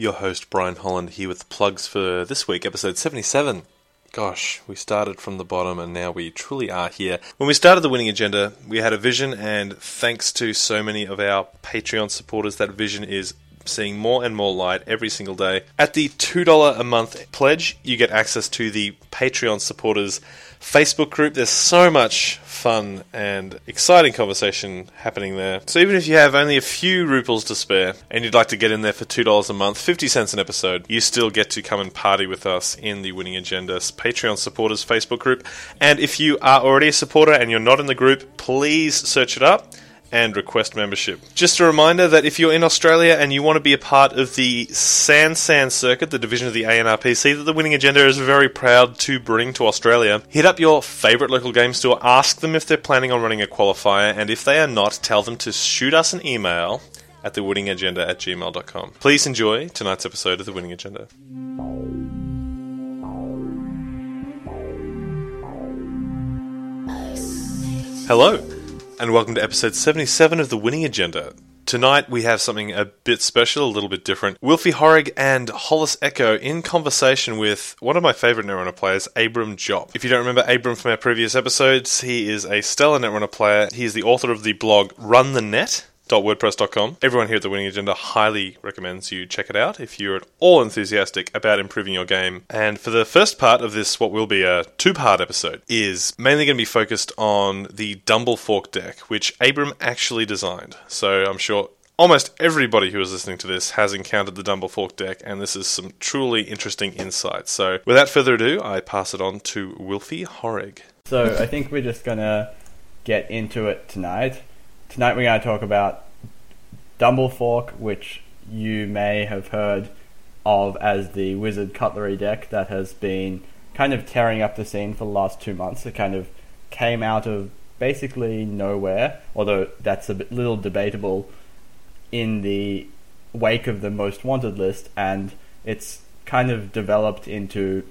Your host, Brian Holland, here with plugs for this week, episode 77. Gosh, we started from the bottom and now we truly are here. When we started the winning agenda, we had a vision, and thanks to so many of our Patreon supporters, that vision is seeing more and more light every single day. At the $2 a month pledge, you get access to the Patreon supporters Facebook group. There's so much fun and exciting conversation happening there. So even if you have only a few ruples to spare and you'd like to get in there for $2 a month, 50 cents an episode, you still get to come and party with us in the Winning Agenda's Patreon supporters Facebook group. And if you are already a supporter and you're not in the group, please search it up and request membership. Just a reminder that if you're in Australia and you want to be a part of the San San Circuit, the division of the ANRPC that the Winning Agenda is very proud to bring to Australia, hit up your favourite local game store, ask them if they're planning on running a qualifier, and if they are not, tell them to shoot us an email at thewinningagenda at gmail.com. Please enjoy tonight's episode of The Winning Agenda. Hello and welcome to episode 77 of The Winning Agenda. Tonight we have something a bit special, a little bit different. Wilfy Horig and Hollis Echo in conversation with one of my favourite Netrunner players, Abram Jopp. If you don't remember Abram from our previous episodes, he is a stellar Netrunner player. He is the author of the blog Run the Net, wordpress.com. Everyone here at the Winning Agenda highly recommends you check it out if you're at all enthusiastic about improving your game. And for the first part of this, what will be a two part episode, is mainly going to be focused on the Dumblefork deck, which Abram actually designed. So I'm sure almost everybody who is listening to this has encountered the Dumblefork deck, and this is some truly interesting insight. So without further ado, I pass it on to Wilfy Horig. So I think we're just going to get into it tonight. Tonight we're going to talk about Dumblefork, which you may have heard of as the Wizard Cutlery deck that has been kind of tearing up the scene for the last two months. It kind of came out of basically nowhere, although that's a bit, little debatable in the wake of the most wanted list, and it's kind of developed into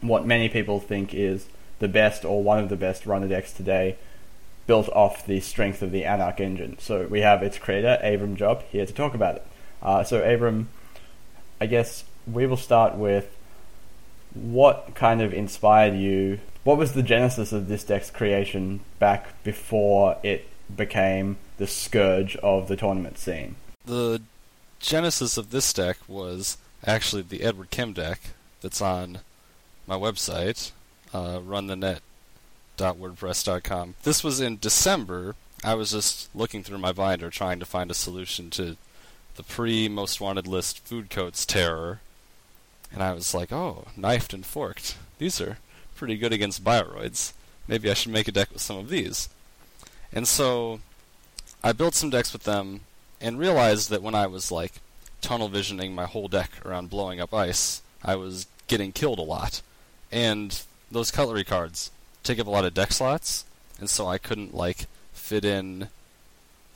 what many people think is the best or one of the best runner decks today built off the strength of the Anarch engine. So we have its creator, Abram Jopp, here to talk about it. Uh, so, Abram, I guess we will start with what kind of inspired you? What was the genesis of this deck's creation back before it became the scourge of the tournament scene? The genesis of this deck was actually the Edward Kim deck that's on my website, uh, Run the Net wordpress.com. This was in December. I was just looking through my binder trying to find a solution to the pre most wanted list food coats terror. And I was like, oh, knifed and forked. These are pretty good against bioroids. Maybe I should make a deck with some of these. And so I built some decks with them and realized that when I was like tunnel visioning my whole deck around blowing up ice, I was getting killed a lot. And those cutlery cards take up a lot of deck slots, and so I couldn't like fit in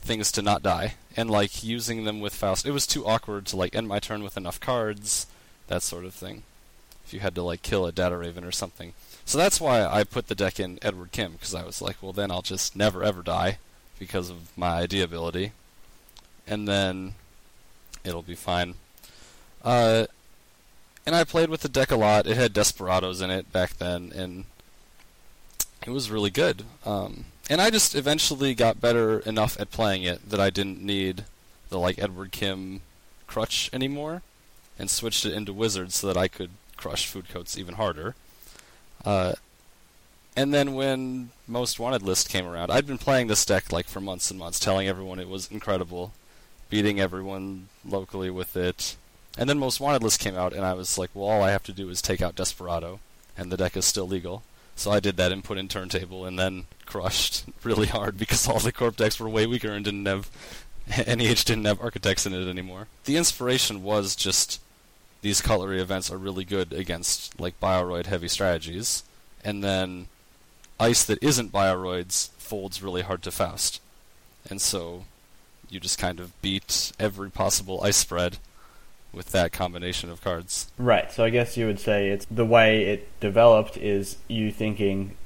things to not die. And like using them with Faust, it was too awkward to like end my turn with enough cards, that sort of thing. If you had to like kill a Data Raven or something. So that's why I put the deck in Edward Kim because I was like, well then I'll just never ever die because of my ID ability, and then it'll be fine. Uh, and I played with the deck a lot. It had Desperados in it back then, and it was really good. Um, and I just eventually got better enough at playing it that I didn't need the like Edward Kim crutch anymore, and switched it into Wizard so that I could crush food coats even harder. Uh, and then when Most Wanted list came around, I'd been playing this deck like for months and months, telling everyone it was incredible, beating everyone locally with it. And then Most Wanted list came out, and I was like, well, all I have to do is take out Desperado, and the deck is still legal. So I did that and put in turntable and then crushed really hard because all the corp decks were way weaker and didn't have NEH didn't have architects in it anymore. The inspiration was just these cutlery events are really good against like bioroid heavy strategies, and then ice that isn't bioroids folds really hard to Faust. And so you just kind of beat every possible ice spread with that combination of cards. Right. So I guess you would say it's the way it developed is you thinking,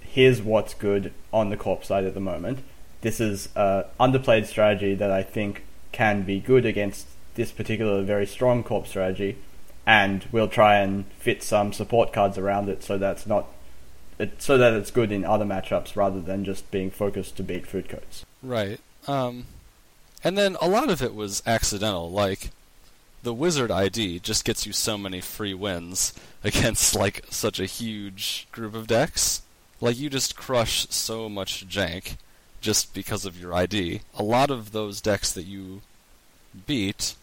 here's what's good on the corp side at the moment. This is a underplayed strategy that I think can be good against this particular very strong corp strategy, and we'll try and fit some support cards around it so that's not it, so that it's good in other matchups rather than just being focused to beat food coats. Right. Um, and then a lot of it was accidental. Like the wizard ID just gets you so many free wins against like such a huge group of decks. Like you just crush so much jank just because of your ID. A lot of those decks that you beat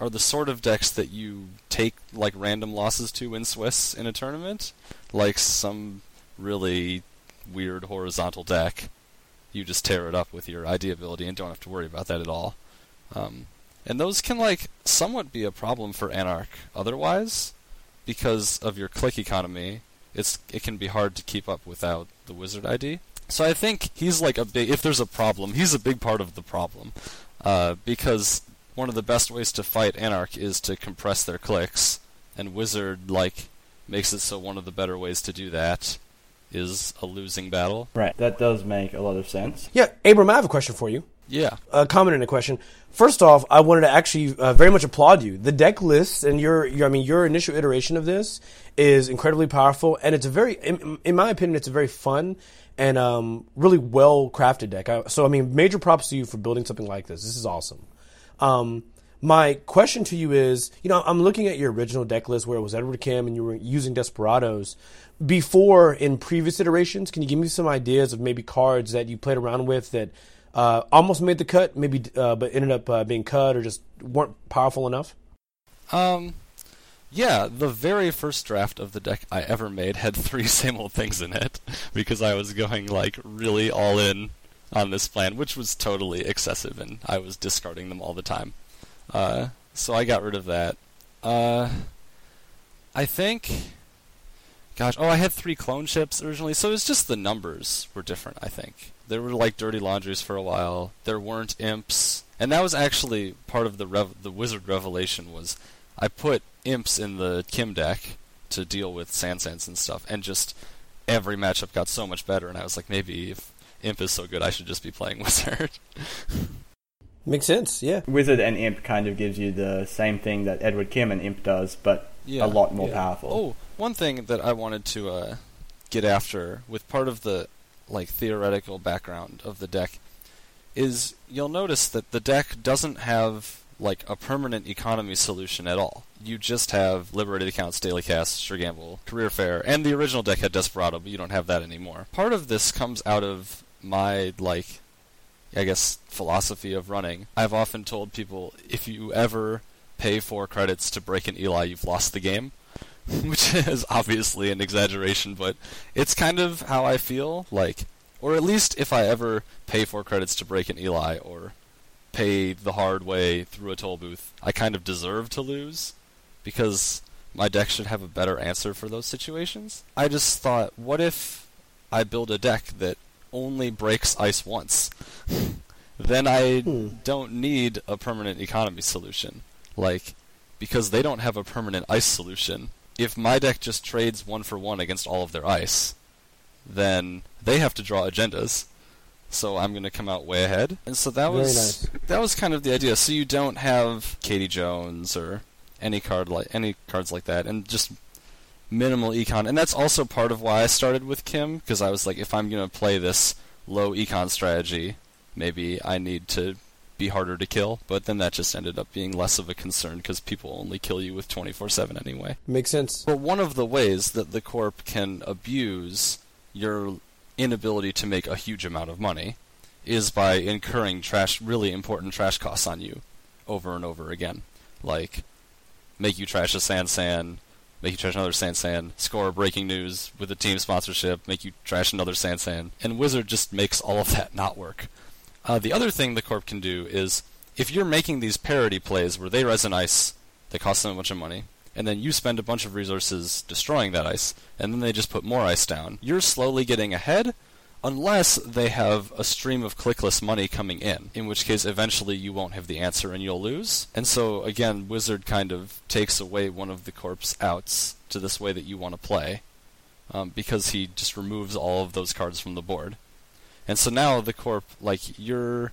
are the sort of decks that you take like random losses to in Swiss in a tournament, like some really weird horizontal deck. You just tear it up with your ID ability and don't have to worry about that at all. Um, and those can like somewhat be a problem for Anarch otherwise, because of your click economy. It's it can be hard to keep up without the wizard ID. So I think he's like a big. If there's a problem, he's a big part of the problem, uh, because one of the best ways to fight Anarch is to compress their clicks, and Wizard like makes it so one of the better ways to do that is a losing battle. Right. That does make a lot of sense. Yeah, Abram, I have a question for you. Yeah. A comment and a question. First off, I wanted to actually uh, very much applaud you. The deck list and your, your, I mean, your initial iteration of this is incredibly powerful, and it's a very, in, in my opinion, it's a very fun and um, really well crafted deck. I, so, I mean, major props to you for building something like this. This is awesome. Um, my question to you is, you know, I'm looking at your original deck list where it was Edward Kim and you were using Desperados. Before, in previous iterations, can you give me some ideas of maybe cards that you played around with that uh, almost made the cut, maybe, uh, but ended up uh, being cut or just weren't powerful enough? Um, yeah, the very first draft of the deck I ever made had three same old things in it because I was going like really all in on this plan, which was totally excessive, and I was discarding them all the time. Uh, so I got rid of that. Uh, I think, gosh, oh, I had three clone chips originally, so it was just the numbers were different. I think there were like dirty laundries for a while. There weren't imps, and that was actually part of the rev- the wizard revelation was I put imps in the Kim deck to deal with Sands and stuff, and just every matchup got so much better. And I was like, maybe if Imp is so good, I should just be playing Wizard. Makes sense, yeah. Wizard and Imp kind of gives you the same thing that Edward Kim and Imp does, but Yeah, a lot more yeah. powerful. Oh, one thing that I wanted to uh, get after with part of the like theoretical background of the deck is you'll notice that the deck doesn't have like a permanent economy solution at all. You just have liberated accounts, daily cast, sure gamble, career fair, and the original deck had Desperado, but you don't have that anymore. Part of this comes out of my like I guess philosophy of running. I've often told people if you ever pay four credits to break an Eli, you've lost the game. Which is obviously an exaggeration, but it's kind of how I feel. Like, or at least if I ever pay four credits to break an Eli or pay the hard way through a toll booth, I kind of deserve to lose because my deck should have a better answer for those situations. I just thought, what if I build a deck that only breaks ice once? then I Hmm. don't need a permanent economy solution. Like, because they don't have a permanent ice solution. If my deck just trades one for one against all of their ice, then they have to draw agendas. So I'm going to come out way ahead. And so that Very was nice. that was kind of the idea. So you don't have Kati Jones or any card like any cards like that, and just minimal econ. And that's also part of why I started with Kim because I was like, if I'm going to play this low econ strategy, maybe I need to be harder to kill. But then that just ended up being less of a concern because people only kill you with 24/7 anyway. Makes sense. But one of the ways that the corp can abuse your inability to make a huge amount of money is by incurring trash really important trash costs on you over and over again. Like make you trash a San San, make you trash another San San, score breaking news with a team sponsorship, make you trash another San San. And Wizard just makes all of that not work. Uh, the other thing the corp can do is if you're making these parody plays where they resin ice, they cost them a bunch of money, and then you spend a bunch of resources destroying that ice, and then they just put more ice down. You're slowly getting ahead, unless they have a stream of clickless money coming in, in which case eventually you won't have the answer and you'll lose. And so again, Wizard kind of takes away one of the corp's outs to this way that you want to play, um, because he just removes all of those cards from the board. And so now the corp, like you're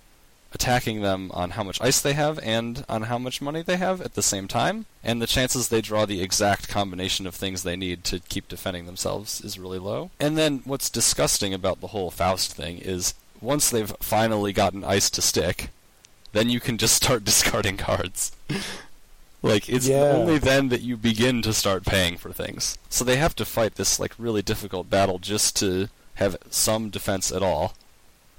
attacking them on how much ice they have and on how much money they have at the same time, and the chances they draw the exact combination of things they need to keep defending themselves is really low. And then what's disgusting about the whole Faust thing is once they've finally gotten ice to stick, then you can just start discarding cards. like it's Yeah. only then that you begin to start paying for things. So they have to fight this like really difficult battle just to have some defense at all.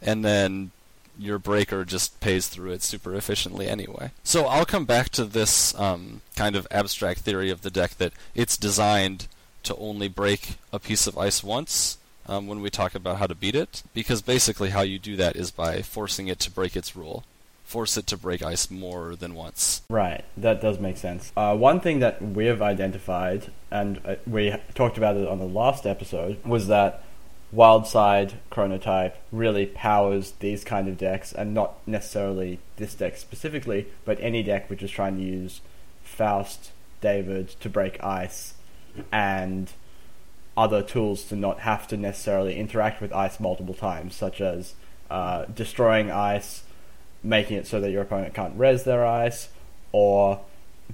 And then your breaker just pays through it super efficiently anyway. So I'll come back to this um, kind of abstract theory of the deck that it's designed to only break a piece of ice once um, when we talk about how to beat it, because basically how you do that is by forcing it to break its rule. Force it to break ice more than once. Right, that does make sense. Uh, one thing that we've identified, and uh, we talked about it on the last episode, was that Wyldside Chronotype really powers these kind of decks, and not necessarily this deck specifically, but any deck which is trying to use Faust, David to break ice, and other tools to not have to necessarily interact with ice multiple times, such as uh, destroying ice, making it so that your opponent can't res their ice, or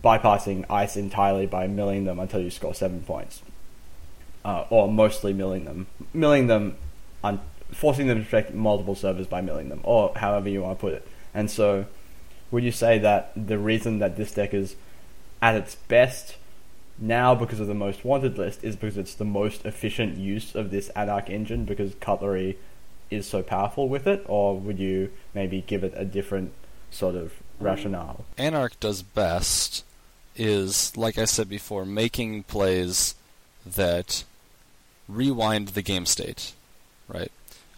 bypassing ice entirely by milling them until you score seven points. Uh, or mostly milling them. Milling them, un- forcing them to protect multiple servers by milling them, or however you want to put it. And so, would you say that the reason that this deck is at its best now because of the most wanted list is because it's the most efficient use of this Anarch engine because Cutlery is so powerful with it, or would you maybe give it a different sort of rationale? Anarch does best is, like I said before, making plays that rewind the game state, right?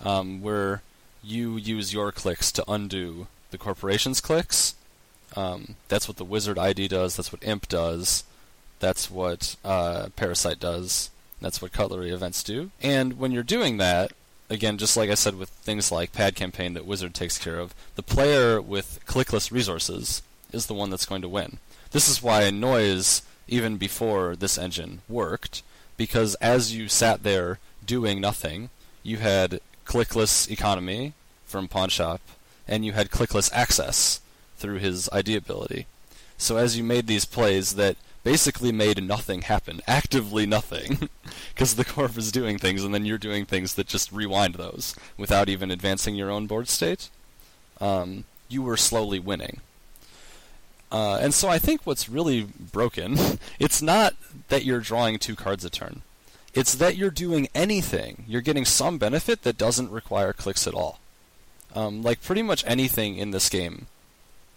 Um, where you use your clicks to undo the corporation's clicks. Um, that's what the Wizard ID does. That's what Imp does. That's what uh, Parasite does. That's what Cutlery events do. And when you're doing that, again, just like I said with things like Pad Campaign that Wizard takes care of, the player with clickless resources is the one that's going to win. This is why Noise, even before this engine, worked, because as you sat there doing nothing, you had clickless economy from Pawnshop, and you had clickless access through his ID ability. So as you made these plays that basically made nothing happen, actively nothing, because the corp is doing things, and then you're doing things that just rewind those without even advancing your own board state, um, you were slowly winning. Uh, and so I think what's really broken, it's not that you're drawing two cards a turn. It's that you're doing anything. You're getting some benefit that doesn't require clicks at all. Um, like pretty much anything in this game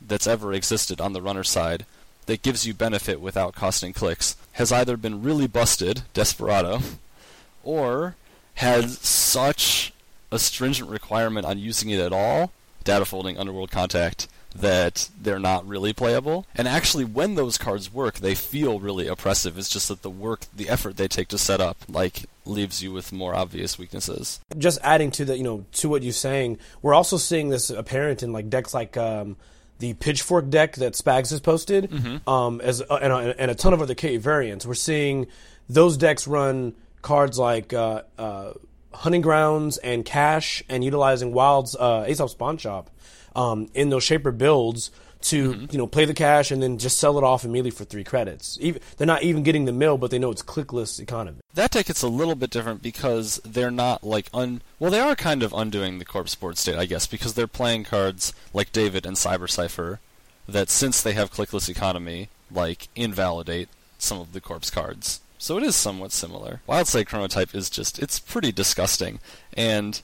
that's ever existed on the runner side that gives you benefit without costing clicks has either been really busted, Desperado, or has such a stringent requirement on using it at all, data folding, underworld contact, that they're not really playable. And actually, when those cards work, they feel really oppressive. It's just that the work, the effort they take to set up, like, leaves you with more obvious weaknesses. just adding to the you know to what you're saying, we're also seeing this apparent in like decks like um, the Pitchfork deck that Spags has posted, um, as uh, and, a, and a ton of other K variants. We're seeing those decks run cards like uh, uh, Hunting Grounds and Cache, and utilizing Wild's uh, Aesop's Pawn Shop um, in those Shaper builds to you know play the cache and then just sell it off immediately for three credits. Even, they're not even getting the mill, but they know it's clickless economy. That deck it's a little bit different because they're not like un. Well, they are kind of undoing the corp's board state, I guess, because they're playing cards like David and Cyber-Cypher that, since they have clickless economy, like invalidate some of the corp's cards. So it is somewhat similar. Wyldside Chronotype is just it's pretty disgusting, and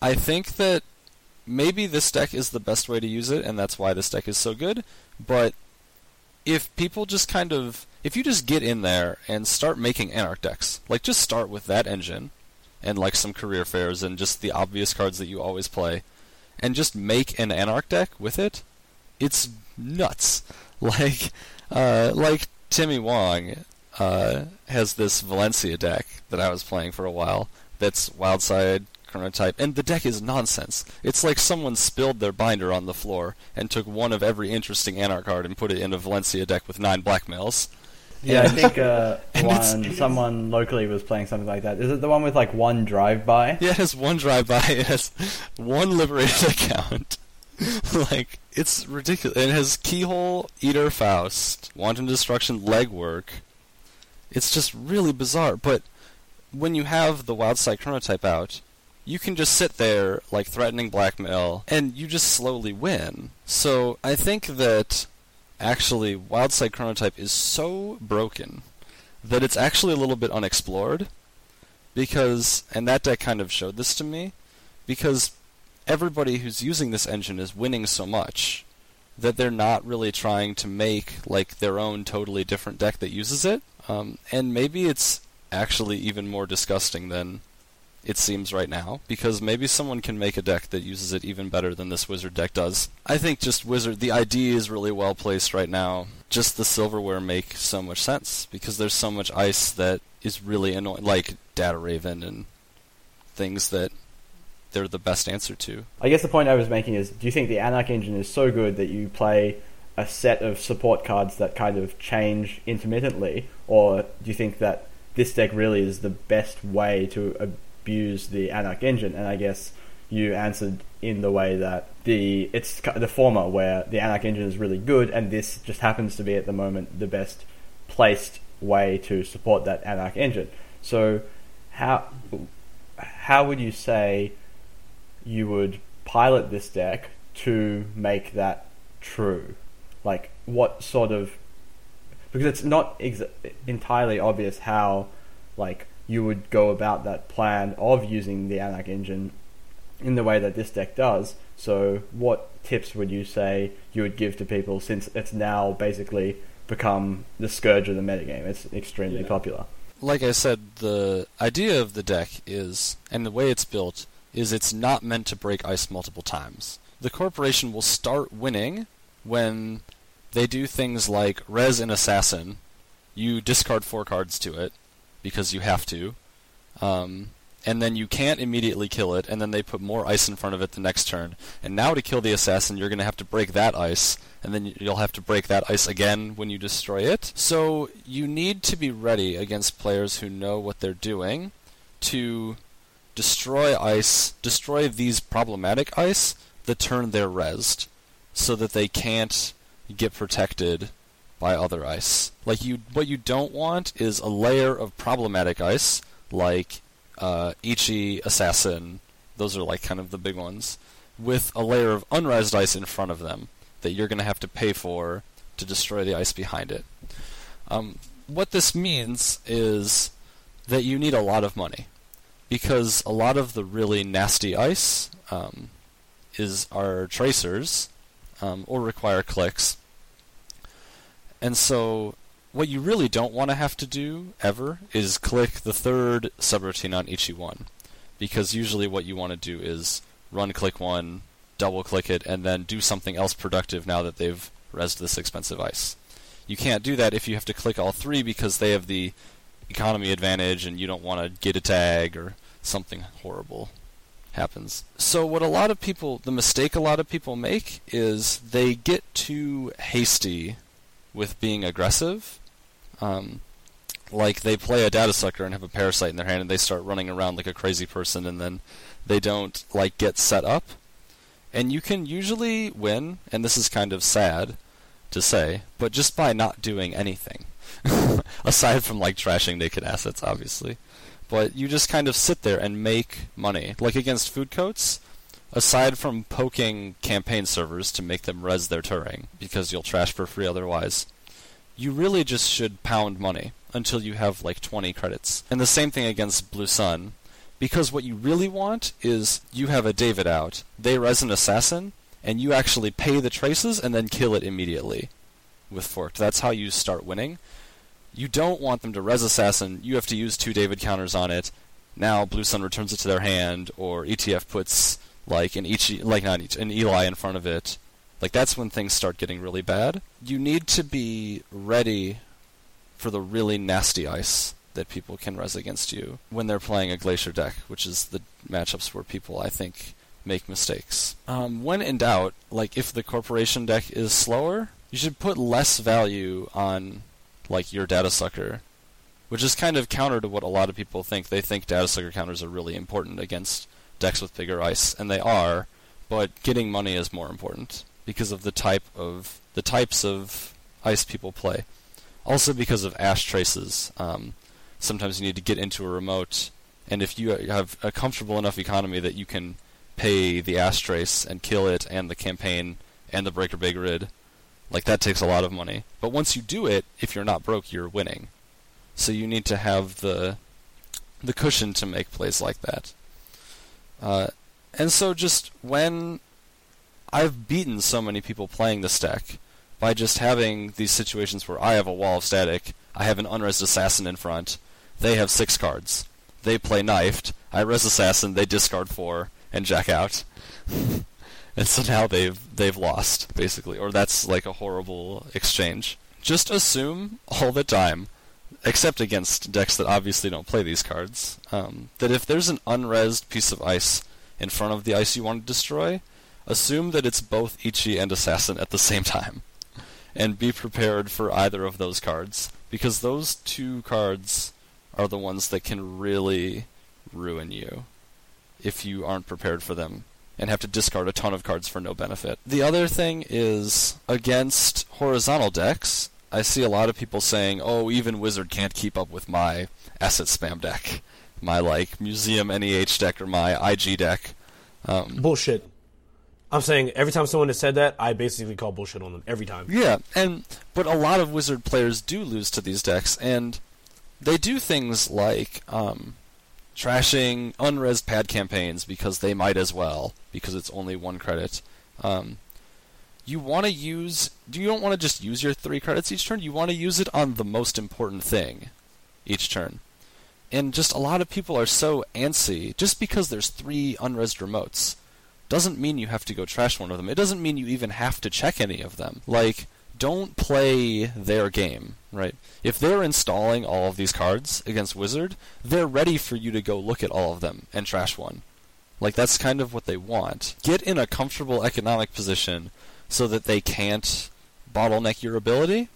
I think that maybe this deck is the best way to use it, and that's why this deck is so good. But if people just kind of if you just get in there and start making anarch decks like just start with that engine and like some career fairs and just the obvious cards that you always play and just make an anarch deck with it it's nuts like uh, like timmy wong uh, has this valencia deck that i was playing for a while that's wyldside chronotype and the deck is nonsense it's like someone spilled their binder on the floor and took one of every interesting anarch card and put it in a valencia deck with nine blackmails Yeah, I think uh, one someone locally was playing something like that. Is it the one with like one drive by? Yeah, it has one drive by, it has one liberated account. like it's ridiculous. It has Keyhole, Eater, Faust, Wanton Destruction, Legwork. It's just really bizarre. But when you have the Wyldside Chronotype out, you can just sit there like threatening blackmail, and you just slowly win. So I think that actually Wyldside Chronotype is so broken that it's actually a little bit unexplored because and that deck kind of showed this to me because everybody who's using this engine is winning so much that they're not really trying to make like their own totally different deck that uses it um, and maybe it's actually even more disgusting than it seems right now, because maybe someone can make a deck that uses it even better than this wizard deck does. I think just wizard, the ID is really well placed right now. Just the silverware make so much sense because there's so much ice that is really annoying, like Data Raven and things that they're the best answer to. I guess the point I was making is, do you think the Anarch engine is so good that you play a set of support cards that kind of change intermittently, or do you think that this deck really is the best way to abuse the Anarch engine, and I guess you answered in the way that the it's the former, where the Anarch engine is really good, and this just happens to be at the moment the best placed way to support that Anarch engine. So, how how would you say you would pilot this deck to make that true? Like, what sort of because it's not ex- entirely obvious how like you would go about that plan of using the Anarch engine in the way that this deck does. So, what tips would you say you would give to people since it's now basically become the scourge of the metagame? It's extremely yeah. popular. Like I said, the idea of the deck is, and the way it's built, is it's not meant to break ice multiple times. The corporation will start winning when they do things like res an assassin. You discard four cards to it, because you have to. Um, and then you can't immediately kill it, and then they put more ice in front of it the next turn. And now to kill the assassin, you're going to have to break that ice, and then you'll have to break that ice again when you destroy it. So you need to be ready against players who know what they're doing to destroy ice, destroy these problematic ice the turn they're resed, so that they can't get protected by other ice. Like you, what you don't want is a layer of problematic ice, like uh, Ichi Assassin. Those are like kind of the big ones, with a layer of unresed ice in front of them that you're going to have to pay for to destroy the ice behind it. Um, what this means is that you need a lot of money because a lot of the really nasty ice um, is our tracers um, or require clicks and so, what you really don't want to have to do ever is click the third subroutine on each one, because usually what you want to do is run click one, double click it, and then do something else productive now that they've resed this expensive ice. You can't do that if you have to click all three because they have the economy advantage and you don't want to get a tag or something horrible happens. So what a lot of people the mistake a lot of people make is they get too hasty with being aggressive. Um, like they play a data sucker and have a parasite in their hand and they start running around like a crazy person and then they don't like get set up. And you can usually win, and this is kind of sad to say, but just by not doing anything. Aside from like trashing naked assets, obviously. But you just kind of sit there and make money. Like against food coats, aside from poking campaign servers to make them res their Turing, because you'll trash for free otherwise, you really just should pound money until you have like 20 credits. And the same thing against Blue Sun, because what you really want is you have a David out, they res an assassin, and you actually pay the traces and then kill it immediately with Forked. That's how you start winning. You don't want them to res assassin, you have to use two David counters on it. Now Blue Sun returns it to their hand, or ETF puts like an like not an Eli in front of it. Like that's when things start getting really bad. You need to be ready for the really nasty ice that people can res against you when they're playing a glacier deck, which is the matchups where people I think make mistakes. Um, when in doubt, like if the corporation deck is slower, you should put less value on like your data sucker, which is kind of counter to what a lot of people think. They think data sucker counters are really important against decks with bigger ice, and they are, but getting money is more important because of the type of the types of ice people play. Also because of ash traces. Um, sometimes you need to get into a remote, and if you have a comfortable enough economy that you can pay the ash trace and kill it and the campaign and the breaker big rid, like that takes a lot of money. But once you do it, if you're not broke, you're winning. So you need to have the the cushion to make plays like that. Uh, and so just when I've beaten so many people playing this deck by just having these situations where I have a wall of static, I have an unresed assassin in front, they have six cards. They play knifed, I res assassin, they discard four and jack out. and so now they've they've lost, basically. Or that's like a horrible exchange. Just assume all the time except against decks that obviously don't play these cards, um, that if there's an unresed piece of ice in front of the ice you want to destroy, assume that it's both Ichi and Assassin at the same time. And be prepared for either of those cards, because those two cards are the ones that can really ruin you if you aren't prepared for them and have to discard a ton of cards for no benefit. The other thing is against horizontal decks, I see a lot of people saying, "Oh, even Wizard can't keep up with my asset spam deck, my like museum NEH deck or my IG deck." Um, Bullshit. I'm saying every time someone has said that, I basically call bullshit on them every time. yeah, and but a lot of Wizard players do lose to these decks, and they do things like um, trashing unres pad campaigns because they might as well because it's only one credit. Um, you want to use do you don't want to just use your three credits each turn? You want to use it on the most important thing each turn. And just a lot of people are so antsy just because there's three unresed remotes doesn't mean you have to go trash one of them. It doesn't mean you even have to check any of them. Like don't play their game right if they're installing all of these cards against wizard they're ready for you to go look at all of them and trash one like that's kind of what they want get in a comfortable economic position so that they can't bottleneck your ability.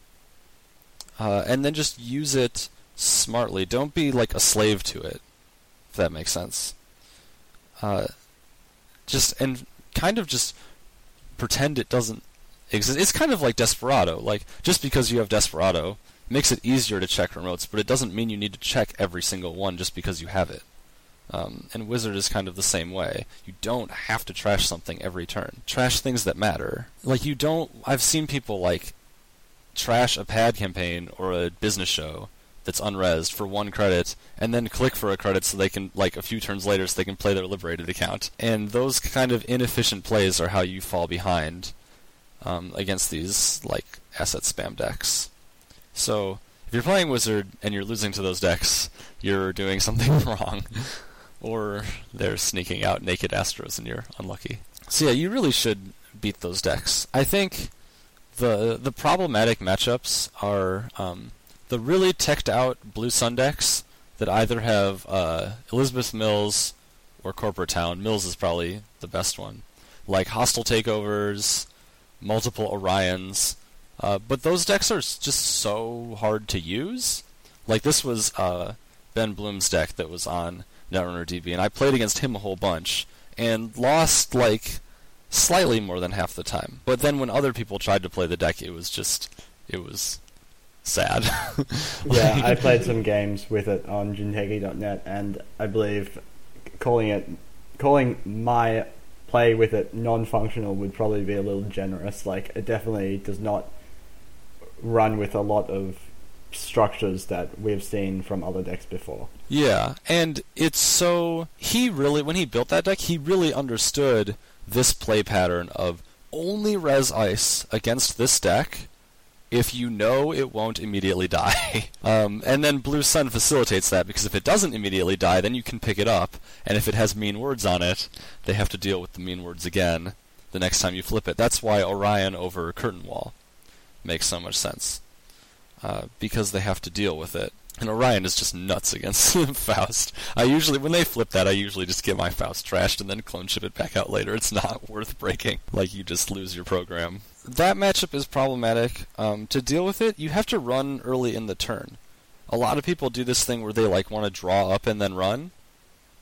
Uh, and then just use it smartly. Don't be like a slave to it, if that makes sense. Uh, just and kind of just pretend it doesn't exist. It's kind of like Desperado. Like just because you have Desperado makes it easier to check remotes, but it doesn't mean you need to check every single one just because you have it. Um, and Wizard is kind of the same way. You don't have to trash something every turn. Trash things that matter. Like you don't. I've seen people like trash a pad campaign or a business show that's unresed for one credit, and then click for a credit so they can like a few turns later so they can play their liberated account. And those kind of inefficient plays are how you fall behind um, against these like asset spam decks. So if you're playing Wizard and you're losing to those decks, you're doing something wrong or they're sneaking out naked Astros and you're unlucky. So yeah, you really should beat those decks. I think the the problematic matchups are um, the really teched out Blue Sun decks that either have uh, Elizabeth Mills or Corporate Town. Mills is probably the best one. Like hostile takeovers, multiple Orions. Uh, but those decks are just so hard to use. Like this was uh, Ben Bloom's deck that was on Netrunner DB, and I played against him a whole bunch and lost like slightly more than half the time. But then when other people tried to play the deck, it was just it was sad. yeah, I played some games with it on Jinteki.net, and I believe calling it calling my play with it non-functional would probably be a little generous. Like it definitely does not run with a lot of structures that we've seen from other decks before. Yeah, and it's so he really when he built that deck, he really understood this play pattern of only res ice against this deck if you know it won't immediately die. um, and then Blue Sun facilitates that because if it doesn't immediately die, then you can pick it up, and if it has mean words on it, they have to deal with the mean words again the next time you flip it. That's why Orion over Curtain Wall makes so much sense. Uh, because they have to deal with it. And Orion is just nuts against Faust. I usually, when they flip that, I usually just get my Faust trashed and then clone chip it back out later. It's not worth breaking. Like, you just lose your program. That matchup is problematic. Um, to deal with it, you have to run early in the turn. A lot of people do this thing where they, like, want to draw up and then run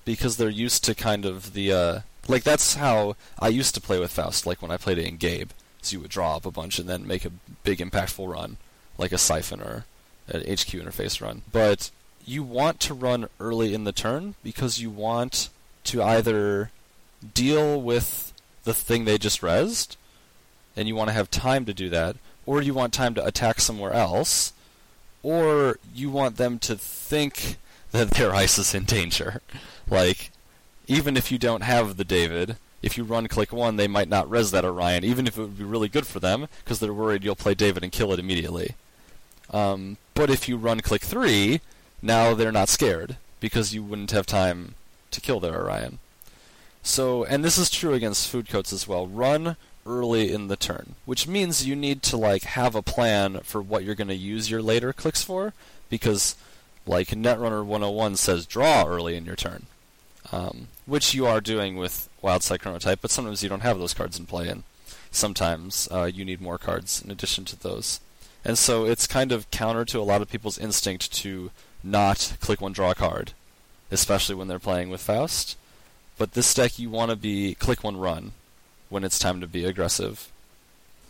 because they're used to kind of the, uh, Like that's how I used to play with Faust. Like when I played it in Gabe, so you would draw up a bunch and then make a big impactful run, like a Siphon or an HQ interface run. But you want to run early in the turn because you want to either deal with the thing they just rezzed, and you want to have time to do that, or you want time to attack somewhere else, or you want them to think that their ice is in danger. like, even if you don't have the David, if you run click one, they might not res that Orion, even if it would be really good for them, because they're worried you'll play David and kill it immediately. Um, but if you run click three, now they're not scared, because you wouldn't have time to kill their Orion. So, and this is true against food coats as well. Run early in the turn, which means you need to like have a plan for what you're going to use your later clicks for, because like Netrunner 101 says, draw early in your turn, um, which you are doing with Wyldside Chronotype, but sometimes you don't have those cards in play, and sometimes uh, you need more cards in addition to those. And so it's kind of counter to a lot of people's instinct to not click one draw card, especially when they're playing with Faust. But this deck, you want to be click one run when it's time to be aggressive.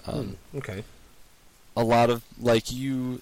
Um, Hmm, okay. a lot of like you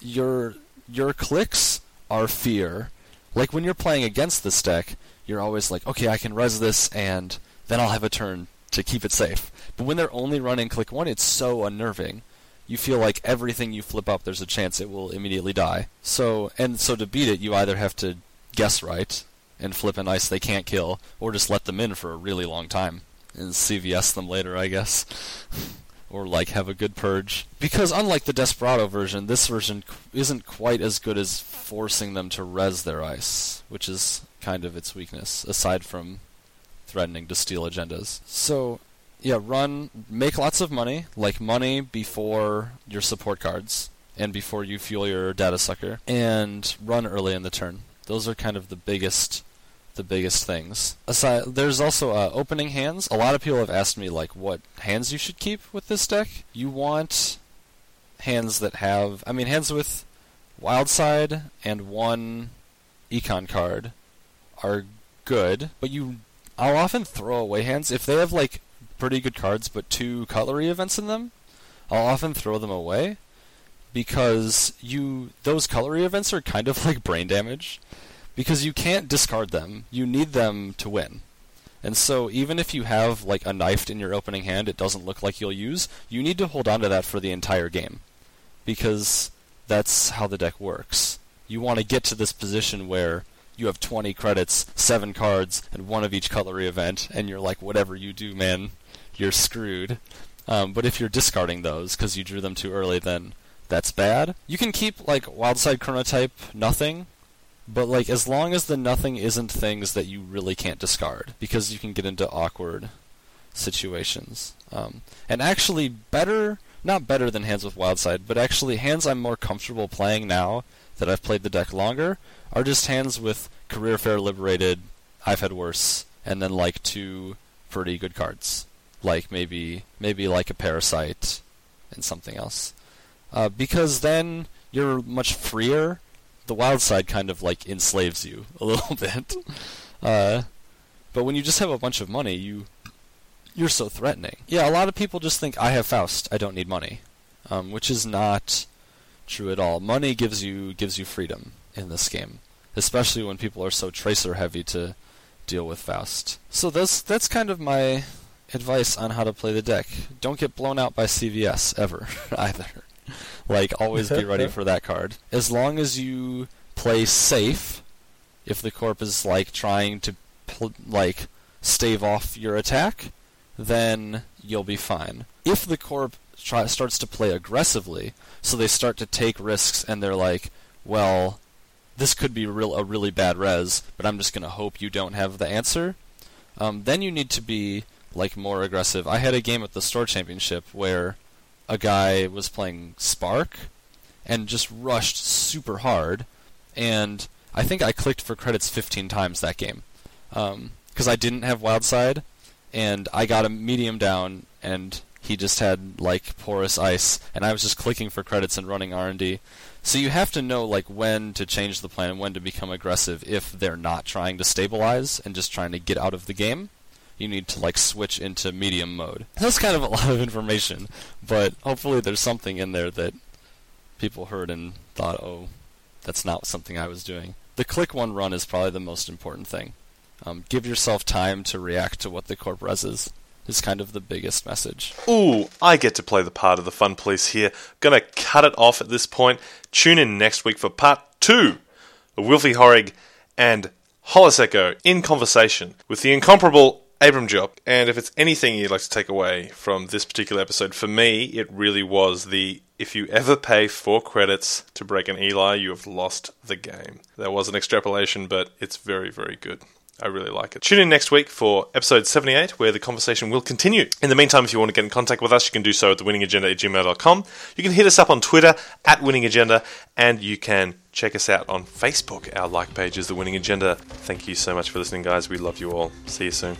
your your clicks are fear. Like when you're playing against this deck, you're always like, okay, I can res this and then I'll have a turn to keep it safe. But when they're only running click one, it's so unnerving. You feel like everything you flip up, there's a chance it will immediately die. So and so to beat it, you either have to guess right and flip an ice they can't kill, or just let them in for a really long time and CVS them later, I guess. or like have a good purge. Because unlike the Desperado version, this version isn't quite as good as forcing them to res their ice, which is kind of its weakness, aside from threatening to steal agendas. So, yeah, run, make lots of money, like money before your support cards and before you fuel your data sucker, and run early in the turn. Those are kind of the biggest the biggest things. Aside, there's also uh, opening hands. A lot of people have asked me like what hands you should keep with this deck. You want hands that have, I mean, hands with wild side and one econ card are good, but you, I'll often throw away hands if they have like pretty good cards but two cutlery events in them. I'll often throw them away because you those cutlery events are kind of like brain damage because you can't discard them. You need them to win. And so even if you have like a knifed in your opening hand it doesn't look like you'll use, you need to hold on to that for the entire game. Because that's how the deck works. You want to get to this position where you have 20 credits, 7 cards, and one of each cutlery event, and you're like, whatever you do, man, you're screwed. Um, but if you're discarding those because you drew them too early, then that's bad. You can keep like Wyldside Chronotype nothing, but like as long as the nothing isn't things that you really can't discard, because you can get into awkward situations. Um, and actually, better, not better than hands with Wyldside, but actually hands I'm more comfortable playing now that I've played the deck longer are just hands with Career Fair Liberated, I've had worse, and then like two pretty good cards, like maybe maybe like a Parasite and something else, uh, because then you're much freer the wild side kind of like enslaves you a little bit. Uh, but when you just have a bunch of money, you you're so threatening. Yeah, a lot of people just think I have Faust, I don't need money, um, which is not true at all. Money gives you gives you freedom in this game, especially when people are so tracer heavy to deal with Faust. So that's that's kind of my advice on how to play the deck. Don't get blown out by CVS ever either. Like, always be ready for that card. As long as you play safe, if the corp is like trying to pl- like stave off your attack, then you'll be fine. If the corp try- starts to play aggressively, so they start to take risks and they're like, well, this could be real a really bad res, but I'm just gonna hope you don't have the answer. Um, then you need to be like more aggressive. I had a game at the store championship where a guy was playing Spark and just rushed super hard, and I think I clicked for credits 15 times that game um, because I didn't have Wyldside, and I got a medium down, and he just had like porous ice, and I was just clicking for credits and running R&D. So you have to know like when to change the plan and when to become aggressive if they're not trying to stabilize and just trying to get out of the game. You need to like switch into medium mode. That's kind of a lot of information, but hopefully there's something in there that people heard and thought, "Oh, that's not something I was doing." The click one run is probably the most important thing. Um, give yourself time to react to what the corp res is. Is kind of the biggest message. Ooh, I get to play the part of the fun police here. Gonna cut it off at this point. Tune in next week for part two of Wilfy Horig and Hollis Echo in conversation with the incomparable Abram Jopp. And if it's anything you'd like to take away from this particular episode, for me, it really was the if you ever pay four credits to break an Eli, you have lost the game. That was an extrapolation, but it's very, very good. I really like it. Tune in next week for episode 78, where the conversation will continue. In the meantime, if you want to get in contact with us, you can do so at thewinningagenda at gmail.com. You can hit us up on Twitter at winningagenda, and you can check us out on Facebook. Our like page is The Winning Agenda. Thank you so much for listening, guys. We love you all. See you soon.